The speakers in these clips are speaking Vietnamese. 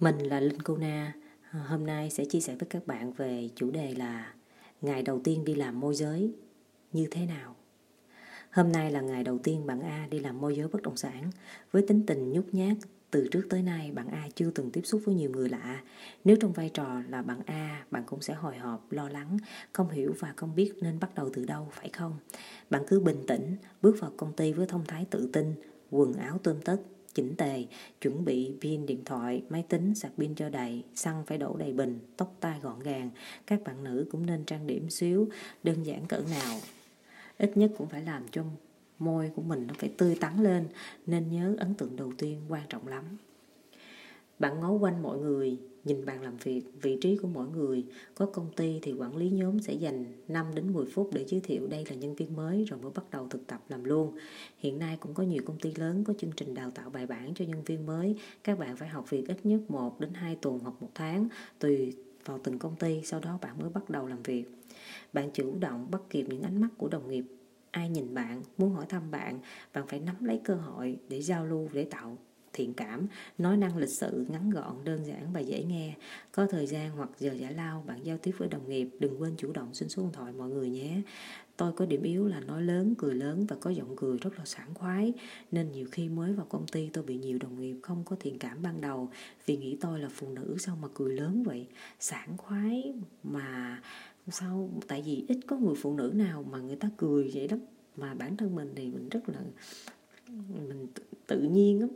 Mình là Linh Cô Na. Ờ, hôm nay sẽ chia sẻ với các bạn về chủ đề là ngày đầu tiên đi làm môi giới như thế nào. Hôm nay là ngày đầu tiên bạn A đi làm môi giới bất động sản. Với tính tình nhút nhát, từ trước tới nay bạn A chưa từng tiếp xúc với nhiều người lạ. Nếu trong vai trò là bạn A, bạn cũng sẽ hồi hộp, lo lắng, không hiểu và không biết nên bắt đầu từ đâu, phải không? Bạn cứ bình tĩnh, bước vào công ty với thông thái tự tin, quần áo tươm tất, chỉnh tề, chuẩn bị pin điện thoại, máy tính, sạc pin cho đầy, xăng phải đổ đầy bình, tóc tai gọn gàng. Các bạn nữ cũng nên trang điểm xíu, đơn giản cỡ nào. Ít nhất cũng phải làm cho môi của mình nó phải tươi tắn lên, nên nhớ ấn tượng đầu tiên quan trọng lắm. Bạn ngó quanh mọi người, nhìn bàn làm việc, vị trí của mỗi người. Có công ty thì quản lý nhóm sẽ dành 5 đến 10 phút để giới thiệu đây là nhân viên mới rồi mới bắt đầu thực tập làm luôn. Hiện nay cũng có nhiều công ty lớn có chương trình đào tạo bài bản cho nhân viên mới. Các bạn phải học việc ít nhất 1 đến 2 tuần hoặc một tháng tùy vào từng công ty, sau đó bạn mới bắt đầu làm việc. Bạn chủ động bắt kịp những ánh mắt của đồng nghiệp ai nhìn bạn muốn hỏi thăm bạn bạn phải nắm lấy cơ hội để giao lưu để tạo thiện cảm, nói năng lịch sự, ngắn gọn, đơn giản và dễ nghe. Có thời gian hoặc giờ giải lao, bạn giao tiếp với đồng nghiệp, đừng quên chủ động xin số điện thoại mọi người nhé. Tôi có điểm yếu là nói lớn, cười lớn và có giọng cười rất là sảng khoái, nên nhiều khi mới vào công ty tôi bị nhiều đồng nghiệp không có thiện cảm ban đầu vì nghĩ tôi là phụ nữ sao mà cười lớn vậy, sảng khoái mà sao? Tại vì ít có người phụ nữ nào mà người ta cười vậy lắm. Mà bản thân mình thì mình rất là mình tự nhiên lắm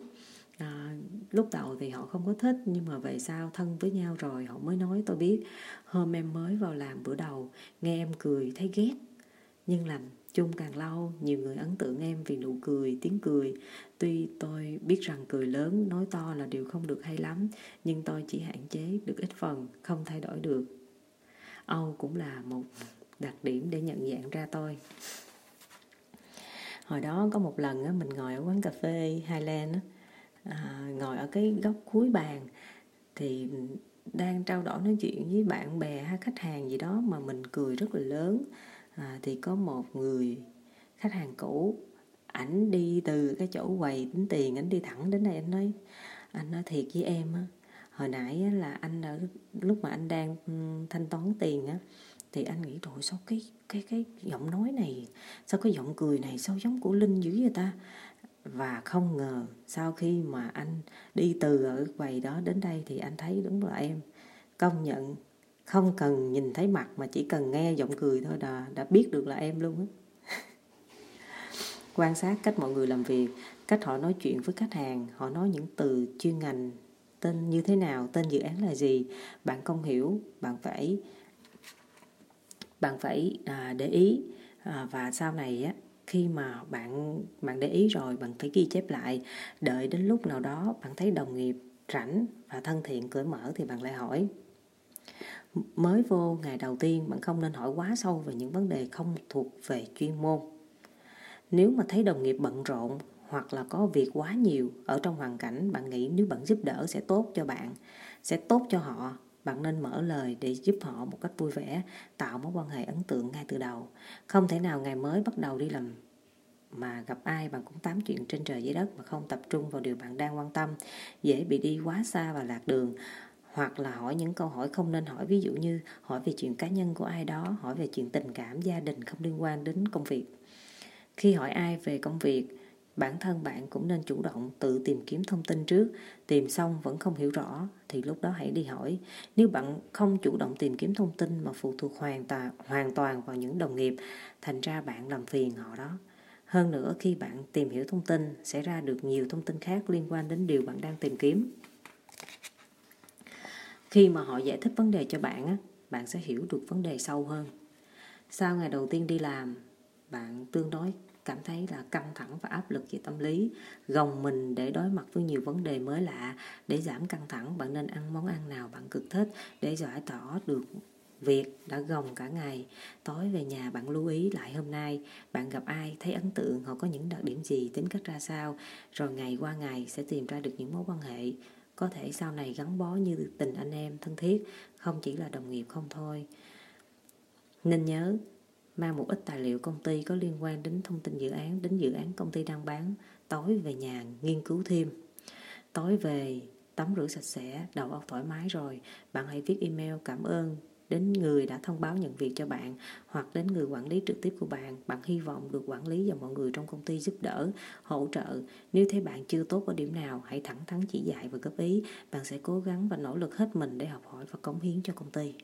à, lúc đầu thì họ không có thích nhưng mà về sau thân với nhau rồi họ mới nói tôi biết hôm em mới vào làm bữa đầu nghe em cười thấy ghét. Nhưng làm chung càng lâu nhiều người ấn tượng em vì nụ cười tiếng cười. Tuy tôi biết rằng cười lớn nói to là điều không được hay lắm nhưng tôi chỉ hạn chế được ít phần không thay đổi được. Âu cũng là một đặc điểm để nhận dạng ra tôi. Hồi đó có một lần mình ngồi ở quán cà phê Highland à, ngồi ở cái góc cuối bàn thì đang trao đổi nói chuyện với bạn bè hay khách hàng gì đó mà mình cười rất là lớn. À, thì có một người khách hàng cũ ảnh đi từ cái chỗ quầy tính tiền ảnh đi thẳng đến đây anh nói anh nói thiệt với em á hồi nãy là anh ở lúc mà anh đang ừ, thanh toán tiền á thì anh nghĩ rồi sao cái cái cái giọng nói này sao cái giọng cười này sao giống của linh dữ vậy ta? Và không ngờ sau khi mà anh đi từ ở quầy đó đến đây thì anh thấy đúng là em công nhận không cần nhìn thấy mặt mà chỉ cần nghe giọng cười thôi đã đã biết được là em luôn á. Quan sát cách mọi người làm việc cách họ nói chuyện với khách hàng họ nói những từ chuyên ngành tên như thế nào tên dự án là gì bạn không hiểu bạn phải bạn phải à, để ý à, và sau này á khi mà bạn bạn để ý rồi, bạn phải ghi chép lại. Đợi đến lúc nào đó bạn thấy đồng nghiệp rảnh và thân thiện, cởi mở thì bạn lại hỏi. Mới vô ngày đầu tiên, bạn không nên hỏi quá sâu về những vấn đề không thuộc về chuyên môn. Nếu mà thấy đồng nghiệp bận rộn hoặc là có việc quá nhiều ở trong hoàn cảnh, bạn nghĩ nếu bạn giúp đỡ sẽ tốt cho bạn, sẽ tốt cho họ bạn nên mở lời để giúp họ một cách vui vẻ, tạo mối quan hệ ấn tượng ngay từ đầu. Không thể nào ngày mới bắt đầu đi làm mà gặp ai bạn cũng tám chuyện trên trời dưới đất mà không tập trung vào điều bạn đang quan tâm, dễ bị đi quá xa và lạc đường, hoặc là hỏi những câu hỏi không nên hỏi. Ví dụ như hỏi về chuyện cá nhân của ai đó, hỏi về chuyện tình cảm gia đình không liên quan đến công việc. Khi hỏi ai về công việc bản thân bạn cũng nên chủ động tự tìm kiếm thông tin trước, tìm xong vẫn không hiểu rõ thì lúc đó hãy đi hỏi. Nếu bạn không chủ động tìm kiếm thông tin mà phụ thuộc hoàn toàn hoàn toàn vào những đồng nghiệp, thành ra bạn làm phiền họ đó. Hơn nữa, khi bạn tìm hiểu thông tin, sẽ ra được nhiều thông tin khác liên quan đến điều bạn đang tìm kiếm. Khi mà họ giải thích vấn đề cho bạn bạn sẽ hiểu được vấn đề sâu hơn. Sau ngày đầu tiên đi làm, bạn tương đối cảm thấy là căng thẳng và áp lực về tâm lý, gồng mình để đối mặt với nhiều vấn đề mới lạ. Để giảm căng thẳng, bạn nên ăn món ăn nào bạn cực thích để giải tỏa được việc đã gồng cả ngày. Tối về nhà, bạn lưu ý lại hôm nay, bạn gặp ai, thấy ấn tượng họ có những đặc điểm gì, tính cách ra sao, rồi ngày qua ngày sẽ tìm ra được những mối quan hệ. Có thể sau này gắn bó như tình anh em thân thiết, không chỉ là đồng nghiệp không thôi. Nên nhớ mang một ít tài liệu công ty có liên quan đến thông tin dự án, đến dự án công ty đang bán, tối về nhà nghiên cứu thêm. Tối về tắm rửa sạch sẽ, đầu óc thoải mái rồi, bạn hãy viết email cảm ơn đến người đã thông báo nhận việc cho bạn hoặc đến người quản lý trực tiếp của bạn. Bạn hy vọng được quản lý và mọi người trong công ty giúp đỡ, hỗ trợ. Nếu thấy bạn chưa tốt ở điểm nào, hãy thẳng thắn chỉ dạy và góp ý. Bạn sẽ cố gắng và nỗ lực hết mình để học hỏi và cống hiến cho công ty.